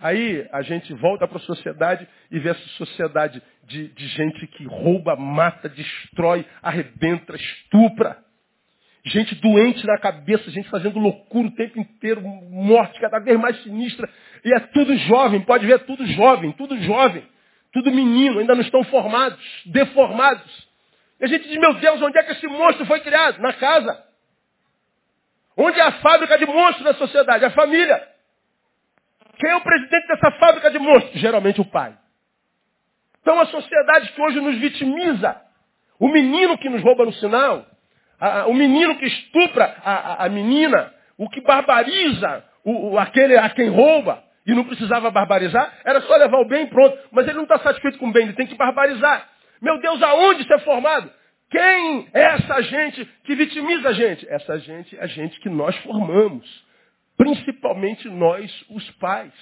Aí a gente volta para a sociedade e vê essa sociedade de, de gente que rouba, mata, destrói, arrebenta, estupra. Gente doente na cabeça, gente fazendo loucura o tempo inteiro, morte cada vez mais sinistra. E é tudo jovem, pode ver, é tudo jovem, tudo jovem. Tudo menino, ainda não estão formados, deformados. E a gente diz, meu Deus, onde é que esse monstro foi criado? Na casa. Onde é a fábrica de monstros da sociedade? A família. Quem é o presidente dessa fábrica de monstros? Geralmente o pai. Então a sociedade que hoje nos vitimiza, o menino que nos rouba no sinal, a, o menino que estupra a, a, menina, o que barbariza o, o, aquele a quem rouba, e não precisava barbarizar, era só levar o bem e pronto. Mas ele não está satisfeito com o bem, ele tem que barbarizar. Meu Deus, aonde isso é formado? Quem é essa gente que vitimiza a gente? Essa gente é a gente que nós formamos. Principalmente nós, os pais.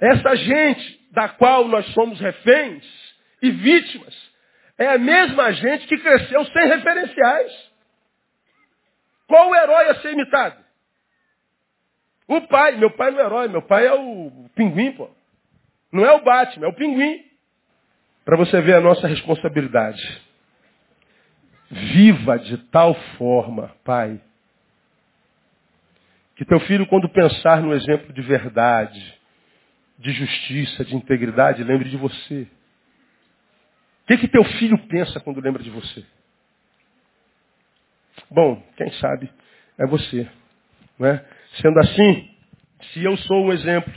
Essa gente da qual nós somos reféns e vítimas é a mesma gente que cresceu sem referenciais. Qual o herói a ser imitado? O pai. Meu pai não é herói, meu pai é o pinguim, pô. Não é o Batman, é o pinguim. Para você ver a nossa responsabilidade. Viva de tal forma, pai, que teu filho, quando pensar no exemplo de verdade, de justiça, de integridade, lembre de você. O que, que teu filho pensa quando lembra de você? Bom, quem sabe é você. Não é? Sendo assim, se eu sou um exemplo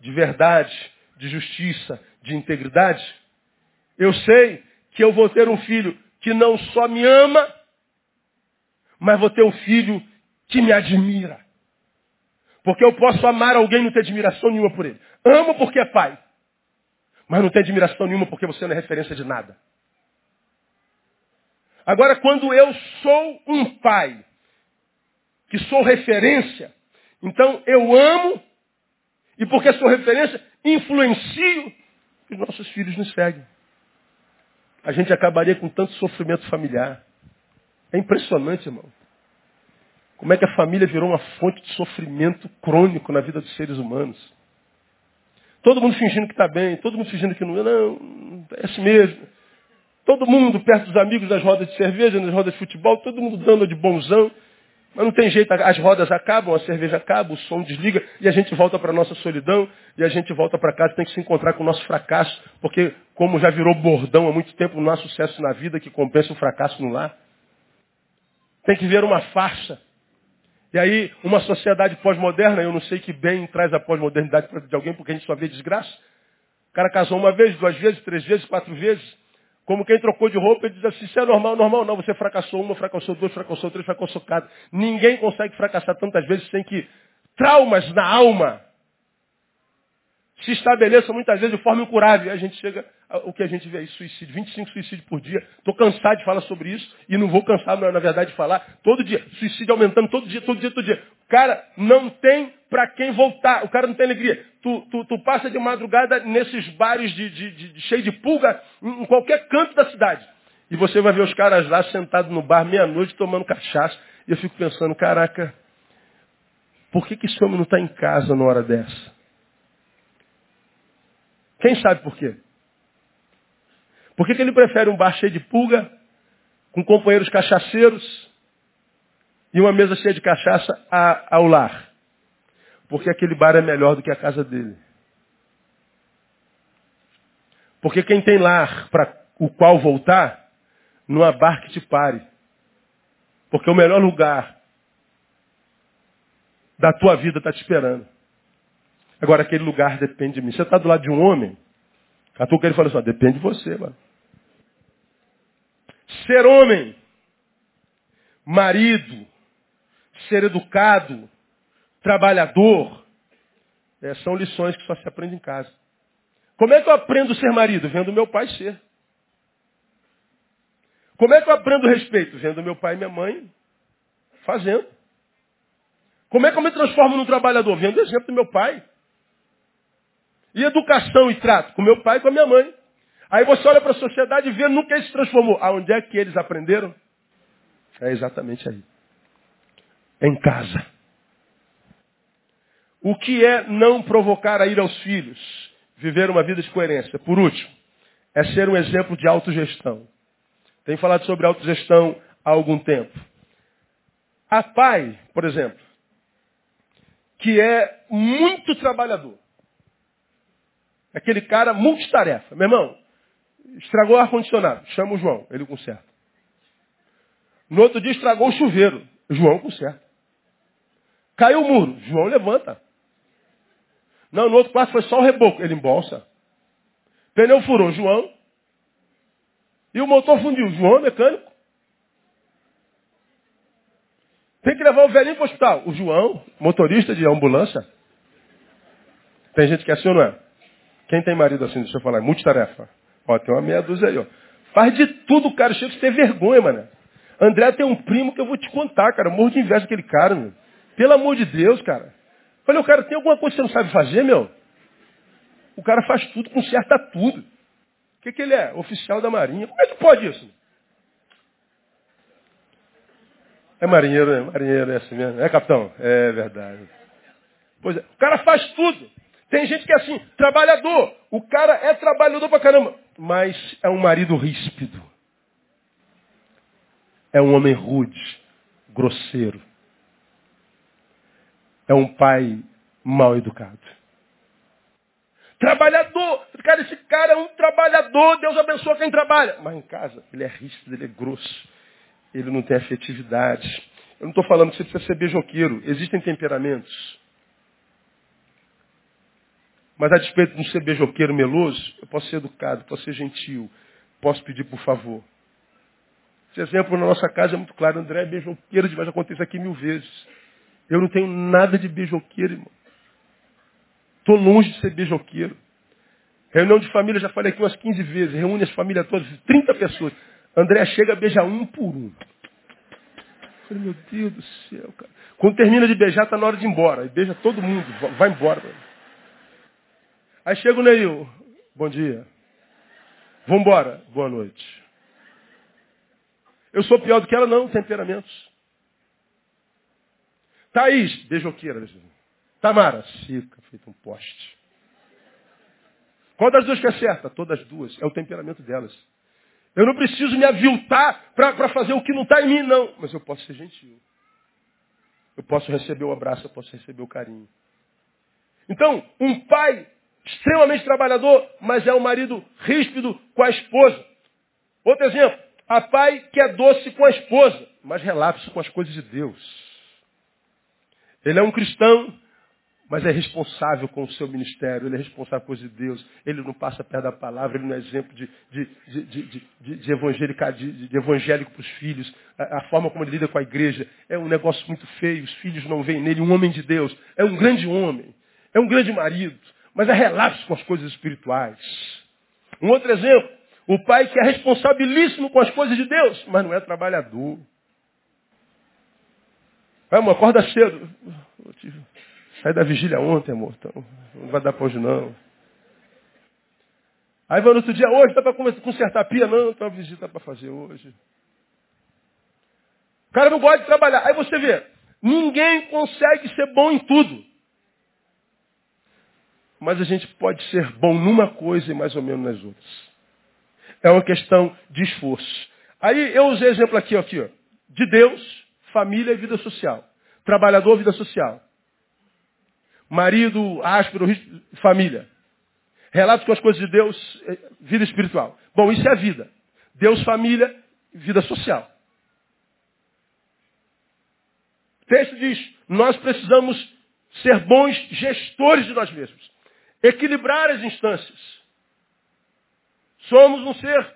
de verdade, de justiça, de integridade, eu sei que eu vou ter um filho que não só me ama, mas vou ter um filho que me admira. Porque eu posso amar alguém e não ter admiração nenhuma por ele. Amo porque é pai. Mas não tem admiração nenhuma porque você não é referência de nada. Agora, quando eu sou um pai, que sou referência, então eu amo, e porque sou referência, influencio, os nossos filhos nos seguem. A gente acabaria com tanto sofrimento familiar. É impressionante, irmão. Como é que a família virou uma fonte de sofrimento crônico na vida dos seres humanos. Todo mundo fingindo que está bem, todo mundo fingindo que não. Não, é assim mesmo. Todo mundo perto dos amigos nas rodas de cerveja, nas rodas de futebol, todo mundo dando de bonzão. Mas não tem jeito, as rodas acabam, a cerveja acaba, o som desliga e a gente volta para a nossa solidão e a gente volta para casa, tem que se encontrar com o nosso fracasso, porque como já virou bordão há muito tempo, não há sucesso na vida que compensa o fracasso no lar. Tem que ver uma farsa. E aí, uma sociedade pós-moderna, eu não sei que bem traz a pós-modernidade de alguém, porque a gente só vê desgraça. O cara casou uma vez, duas vezes, três vezes, quatro vezes. Como quem trocou de roupa e diz assim, isso é normal, normal não. Você fracassou uma, fracassou duas, fracassou três, fracassou quatro. Ninguém consegue fracassar tantas vezes sem que traumas na alma se estabeleçam muitas vezes de forma incurável. E a gente chega, o que a gente vê aí, suicídio, 25 suicídios por dia. Estou cansado de falar sobre isso e não vou cansar, na verdade, de falar. Todo dia, suicídio aumentando, todo dia, todo dia, todo dia. Cara, não tem para quem voltar. O cara não tem alegria. Tu, tu, tu passa de madrugada nesses bares de, de, de, de cheio de pulga em, em qualquer canto da cidade. E você vai ver os caras lá sentados no bar meia-noite tomando cachaça. E eu fico pensando, caraca, por que, que esse homem não está em casa na hora dessa? Quem sabe por quê? Por que, que ele prefere um bar cheio de pulga, com companheiros cachaceiros e uma mesa cheia de cachaça a, ao lar? Porque aquele bar é melhor do que a casa dele. Porque quem tem lar para o qual voltar, não há bar que te pare. Porque o melhor lugar da tua vida está te esperando. Agora, aquele lugar depende de mim. Você está do lado de um homem, a tua ele fala assim, depende de você, mano. Ser homem, marido, ser educado, trabalhador, é, são lições que só se aprende em casa. Como é que eu aprendo a ser marido? Vendo meu pai ser. Como é que eu aprendo respeito? Vendo meu pai e minha mãe fazendo. Como é que eu me transformo num trabalhador? Vendo o exemplo do meu pai. E educação e trato? Com meu pai e com a minha mãe. Aí você olha para a sociedade e vê no que se transformou. Aonde é que eles aprenderam? É exatamente aí. Em casa. O que é não provocar a ira aos filhos? Viver uma vida de coerência. Por último, é ser um exemplo de autogestão. Tem falado sobre autogestão há algum tempo. A pai, por exemplo, que é muito trabalhador. Aquele cara multitarefa. Meu irmão, estragou o ar-condicionado. Chama o João, ele conserta. No outro dia estragou o chuveiro. João conserta. Caiu o muro. João levanta. Não, no outro quarto foi só o reboco. Ele embolsa. Pneu furou. João. E o motor fundiu. João é mecânico. Tem que levar o velhinho para o hospital. O João, motorista de ambulância. Tem gente que é assim ou não é? Quem tem marido assim, deixa eu falar, multitarefa. Ó, tem uma meia dúzia aí, ó. Faz de tudo, cara. Chega de ter vergonha, mano. André tem um primo que eu vou te contar, cara. Morro de inveja daquele cara, meu. Pelo amor de Deus, cara. Falei, o cara tem alguma coisa que você não sabe fazer, meu? O cara faz tudo, conserta tudo. O que, que ele é? Oficial da Marinha. Como é que pode isso? É marinheiro, é marinheiro, é assim mesmo. É, capitão? É verdade. Pois é, o cara faz tudo. Tem gente que é assim, trabalhador. O cara é trabalhador pra caramba. Mas é um marido ríspido. É um homem rude, grosseiro. É um pai mal educado. Trabalhador. Cara, esse cara é um trabalhador. Deus abençoa quem trabalha. Mas em casa, ele é ríspido, ele é grosso. Ele não tem afetividade. Eu não estou falando que você precisa ser beijoqueiro. Existem temperamentos. Mas a despeito de não ser beijoqueiro meloso, eu posso ser educado, posso ser gentil, posso pedir por favor. Esse exemplo na nossa casa é muito claro. André é beijoqueiro demais, acontece aqui mil vezes. Eu não tenho nada de beijoqueiro, irmão. Estou longe de ser beijoqueiro. Reunião de família, já falei aqui umas 15 vezes. Reúne as famílias todas, 30 pessoas. André chega, beija um por um. Falei, meu Deus do céu, cara. Quando termina de beijar, está na hora de ir embora. E beija todo mundo, vai embora. Mano. Aí chega o Neil. Bom dia. Vambora. Boa noite. Eu sou pior do que ela, não, temperamentos. Thaís, beijoqueira. Tamara, seca, feito um poste. Qual das duas que é certa? Todas as duas. É o temperamento delas. Eu não preciso me aviltar para fazer o que não está em mim, não. Mas eu posso ser gentil. Eu posso receber o abraço, eu posso receber o carinho. Então, um pai extremamente trabalhador, mas é um marido ríspido com a esposa. Outro exemplo, a pai que é doce com a esposa, mas relapso com as coisas de Deus. Ele é um cristão, mas é responsável com o seu ministério, ele é responsável por coisas de Deus, ele não passa perto da palavra, ele não é exemplo de, de, de, de, de evangélico para os filhos, a, a, forma como ele lida com a igreja é um negócio muito feio, os filhos não veem nele, um homem de Deus, é um grande homem, é um grande marido, mas é relapso com as coisas espirituais. Um outro exemplo, o pai que é responsabilíssimo com as coisas de Deus, mas não é trabalhador. Vamos, acorda cedo. Sai da vigília ontem, amor. Então, não vai dar para hoje, não. Aí vai no outro dia, hoje dá para consertar a pia? Não, tem uma visita para fazer hoje. O cara não gosta de trabalhar. Aí você vê, ninguém consegue ser bom em tudo. Mas a gente pode ser bom numa coisa e mais ou menos nas outras. É uma questão de esforço. Aí eu usei exemplo aqui, aqui ó, de Deus, família e vida social. Trabalhador, vida social. Marido, áspero, família. Relatos com as coisas de Deus, eh, vida espiritual. Bom, isso é a vida. Deus, família, vida social. O texto diz, nós precisamos ser bons gestores de nós mesmos. Equilibrar as instâncias. Somos um ser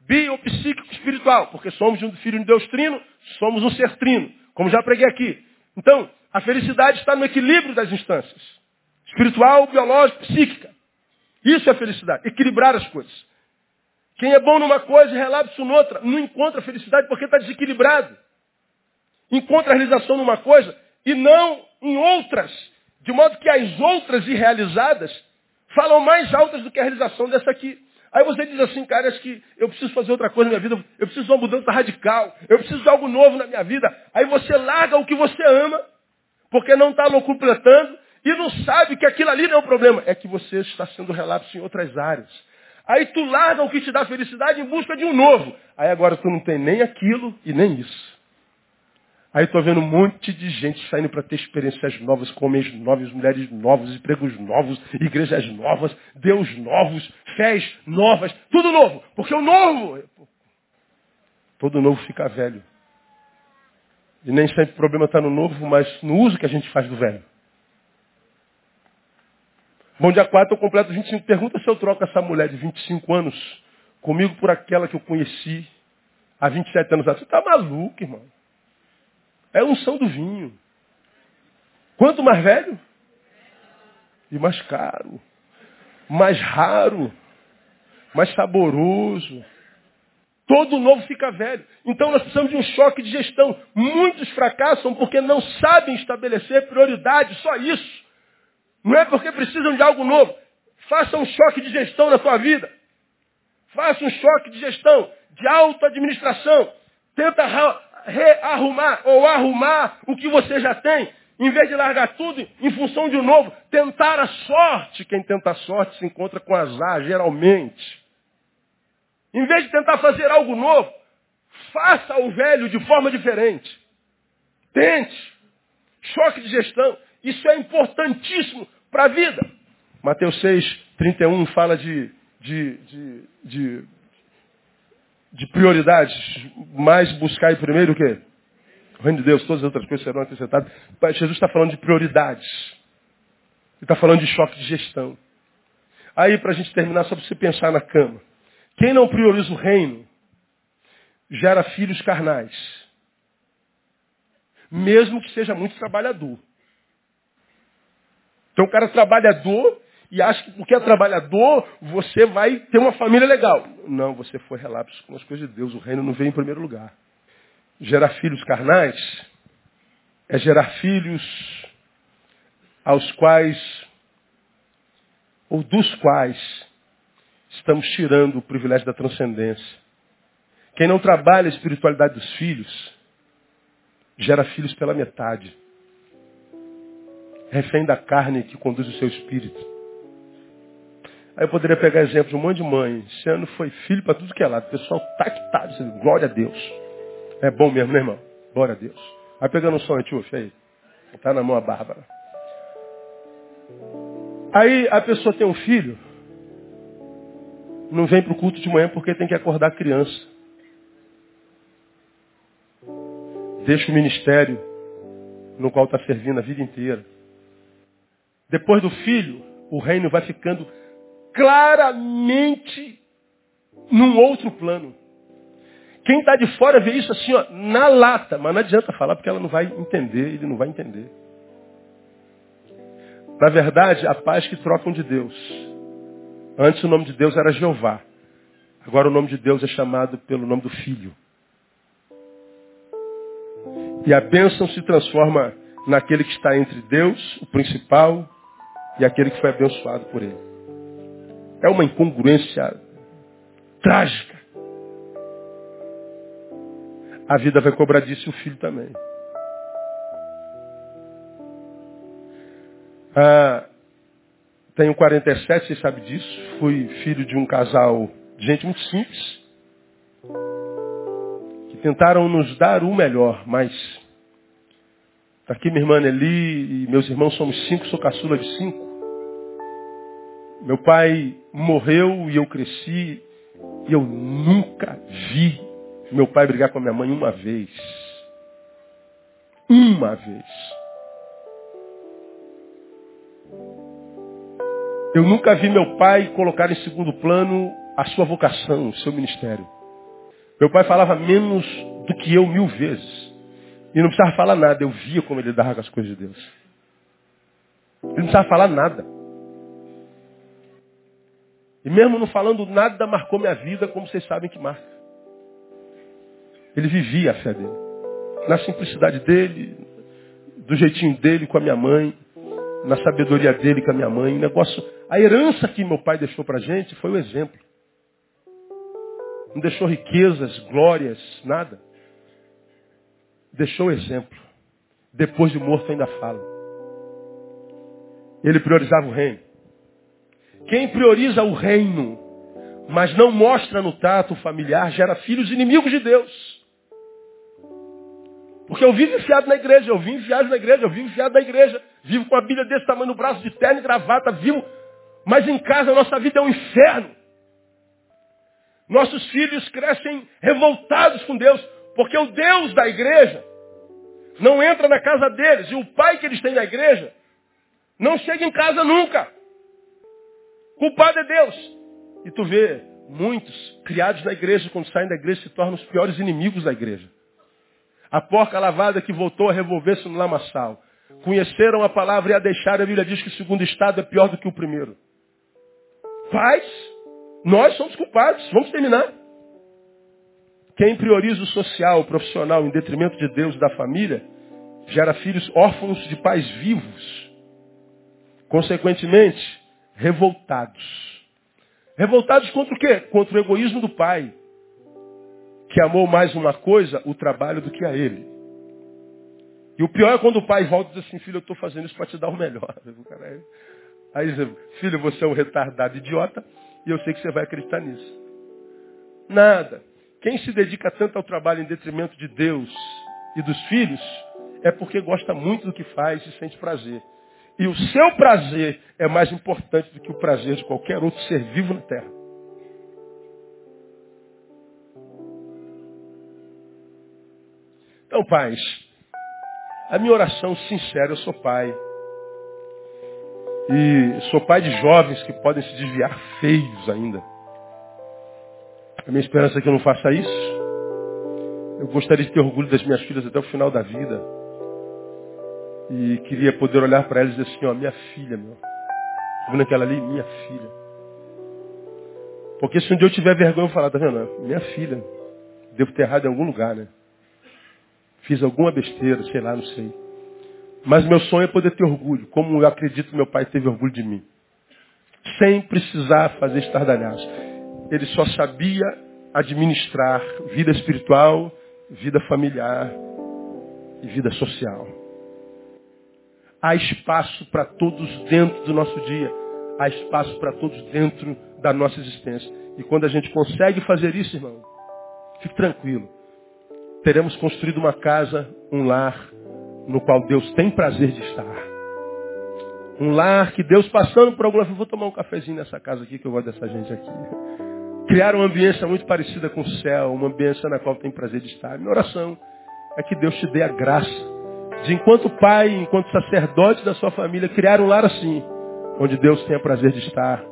biopsíquico espiritual, porque somos um filho de Deus trino, somos um ser trino, como já preguei aqui. Então, a felicidade está no equilíbrio das instâncias. Espiritual, biológica, psíquica. Isso é felicidade. Equilibrar as coisas. Quem é bom numa coisa e relapso noutra, não encontra felicidade porque está desequilibrado. Encontra a realização numa coisa e não em outras. De modo que as outras irrealizadas falam mais altas do que a realização dessa aqui. Aí você diz assim, cara, acho que eu preciso fazer outra coisa na minha vida, eu preciso de uma mudança radical, eu preciso de algo novo na minha vida. Aí você larga o que você ama, porque não está completando, e não sabe que aquilo ali não é o problema. É que você está sendo relapso em outras áreas. Aí tu larga o que te dá felicidade em busca de um novo. Aí agora tu não tem nem aquilo e nem isso. Aí estou vendo um monte de gente saindo para ter experiências novas, com homens novos, mulheres novas, empregos novos, igrejas novas, Deus novos, fés novas, tudo novo. Porque o novo, todo novo fica velho. E nem sempre o problema está no novo, mas no uso que a gente faz do velho. Bom, dia 4 eu completo 25. Pergunta se eu troco essa mulher de 25 anos comigo por aquela que eu conheci há 27 anos atrás. Você está maluco, irmão. É a unção do vinho. Quanto mais velho? E mais caro. Mais raro. Mais saboroso. Todo novo fica velho. Então nós precisamos de um choque de gestão. Muitos fracassam porque não sabem estabelecer prioridade, só isso. Não é porque precisam de algo novo. Faça um choque de gestão na sua vida. Faça um choque de gestão, de auto-administração. Tenta rearrumar ou arrumar o que você já tem, em vez de largar tudo em função de um novo, tentar a sorte. Quem tenta a sorte se encontra com azar, geralmente. Em vez de tentar fazer algo novo, faça o velho de forma diferente. Tente. Choque de gestão. Isso é importantíssimo para a vida. Mateus 6, 31 fala de, de, de, de de prioridades, mais buscar primeiro o quê? O reino de Deus, todas as outras coisas serão acrescentadas. Jesus está falando de prioridades. Ele está falando de choque de gestão. Aí, para a gente terminar, só para você pensar na cama. Quem não prioriza o reino, gera filhos carnais. Mesmo que seja muito trabalhador. Então o cara trabalhador e acha que porque é trabalhador, você vai ter uma família legal. Não, você foi relapso com as coisas de Deus. O reino não vem em primeiro lugar. Gerar filhos carnais é gerar filhos aos quais, ou dos quais, estamos tirando o privilégio da transcendência. Quem não trabalha a espiritualidade dos filhos, gera filhos pela metade. Refém da carne que conduz o seu espírito. Aí eu poderia pegar exemplo de um monte de mãe. Esse ano foi filho para tudo que é lado. O pessoal tactado. Tá Glória a Deus. É bom mesmo, né, irmão? Glória a Deus. Vai pegando o som, Tchuf, aí. Tá na mão a Bárbara. Aí a pessoa tem um filho, não vem para o culto de manhã porque tem que acordar a criança. Deixa o ministério no qual está servindo a vida inteira. Depois do filho, o reino vai ficando claramente num outro plano. Quem está de fora vê isso assim, ó, na lata, mas não adianta falar porque ela não vai entender, ele não vai entender. Na verdade, a paz que trocam de Deus. Antes o nome de Deus era Jeová. Agora o nome de Deus é chamado pelo nome do Filho. E a bênção se transforma naquele que está entre Deus, o principal, e aquele que foi abençoado por ele. É uma incongruência trágica. a vida vai cobrar disso e o filho também. Ah, tenho 47, você sabe disso. Fui filho de um casal de gente muito simples. Que tentaram nos dar o melhor, mas Está aqui minha irmã Nelly e meus irmãos somos cinco, sou caçula de cinco. Meu pai morreu e eu cresci e eu nunca vi meu pai brigar com a minha mãe uma vez. Uma vez. Eu nunca vi meu pai colocar em segundo plano a sua vocação, o seu ministério. Meu pai falava menos do que eu mil vezes. E não precisava falar nada, eu via como ele dava com as coisas de Deus. Ele não precisava falar nada. E mesmo não falando nada, marcou minha vida como vocês sabem que marca. Ele vivia a fé dele. Na simplicidade dele, do jeitinho dele com a minha mãe, na sabedoria dele com a minha mãe. Negócio, a herança que meu pai deixou para gente foi o exemplo. Não deixou riquezas, glórias, nada deixou o exemplo. Depois de morto ainda fala. Ele priorizava o reino. Quem prioriza o reino, mas não mostra no trato familiar, gera filhos inimigos de Deus. Porque eu vivo enfiado na igreja, eu vivo enfiado na igreja, eu vivo enfiado na igreja, vivo com a Bíblia desse tamanho no braço, de terno e gravata, vivo, mas em casa a nossa vida é um inferno. Nossos filhos crescem revoltados com Deus, porque o Deus da igreja não entra na casa deles. E o pai que eles têm na igreja não chega em casa nunca. Culpado é Deus. E tu vê muitos criados na igreja, quando saem da igreja, se tornam os piores inimigos da igreja. A porca lavada que voltou a revolver-se no lamaçal. Conheceram a palavra e a deixaram. A Bíblia diz que o segundo estado é pior do que o primeiro. Pais, nós somos culpados. Vamos terminar. Quem prioriza o social, o profissional, em detrimento de Deus e da família, gera filhos órfãos de pais vivos. Consequentemente, revoltados. Revoltados contra o quê? Contra o egoísmo do pai, que amou mais uma coisa, o trabalho, do que a ele. E o pior é quando o pai volta e diz assim, filho, eu estou fazendo isso para te dar o melhor. Aí diz, filho, você é um retardado idiota e eu sei que você vai acreditar nisso. Nada. Quem se dedica tanto ao trabalho em detrimento de Deus e dos filhos, é porque gosta muito do que faz e sente prazer. E o seu prazer é mais importante do que o prazer de qualquer outro ser vivo na terra. Então, pais, a minha oração sincera, eu sou pai. E sou pai de jovens que podem se desviar feios ainda. A minha esperança é que eu não faça isso. Eu gostaria de ter orgulho das minhas filhas até o final da vida. E queria poder olhar para elas e dizer assim, ó, minha filha, meu. Tá vendo aquela ali? Minha filha. Porque se um dia eu tiver vergonha, eu falar, tá vendo? Minha filha. Devo ter errado em algum lugar, né? Fiz alguma besteira, sei lá, não sei. Mas meu sonho é poder ter orgulho, como eu acredito que meu pai teve orgulho de mim. Sem precisar fazer estardalhaço ele só sabia administrar vida espiritual, vida familiar e vida social. Há espaço para todos dentro do nosso dia. Há espaço para todos dentro da nossa existência. E quando a gente consegue fazer isso, irmão, fique tranquilo. Teremos construído uma casa, um lar, no qual Deus tem prazer de estar. Um lar que Deus passando por alguma... Vou tomar um cafezinho nessa casa aqui, que eu gosto dessa gente aqui criar uma ambiência muito parecida com o céu, uma ambiência na qual tem prazer de estar. Minha oração é que Deus te dê a graça de, enquanto pai, enquanto sacerdote da sua família, criar um lar assim, onde Deus tenha prazer de estar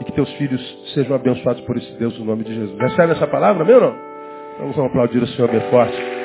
e que teus filhos sejam abençoados por esse Deus no nome de Jesus. Recebe essa palavra, meu não? Vamos aplaudir o Senhor bem forte.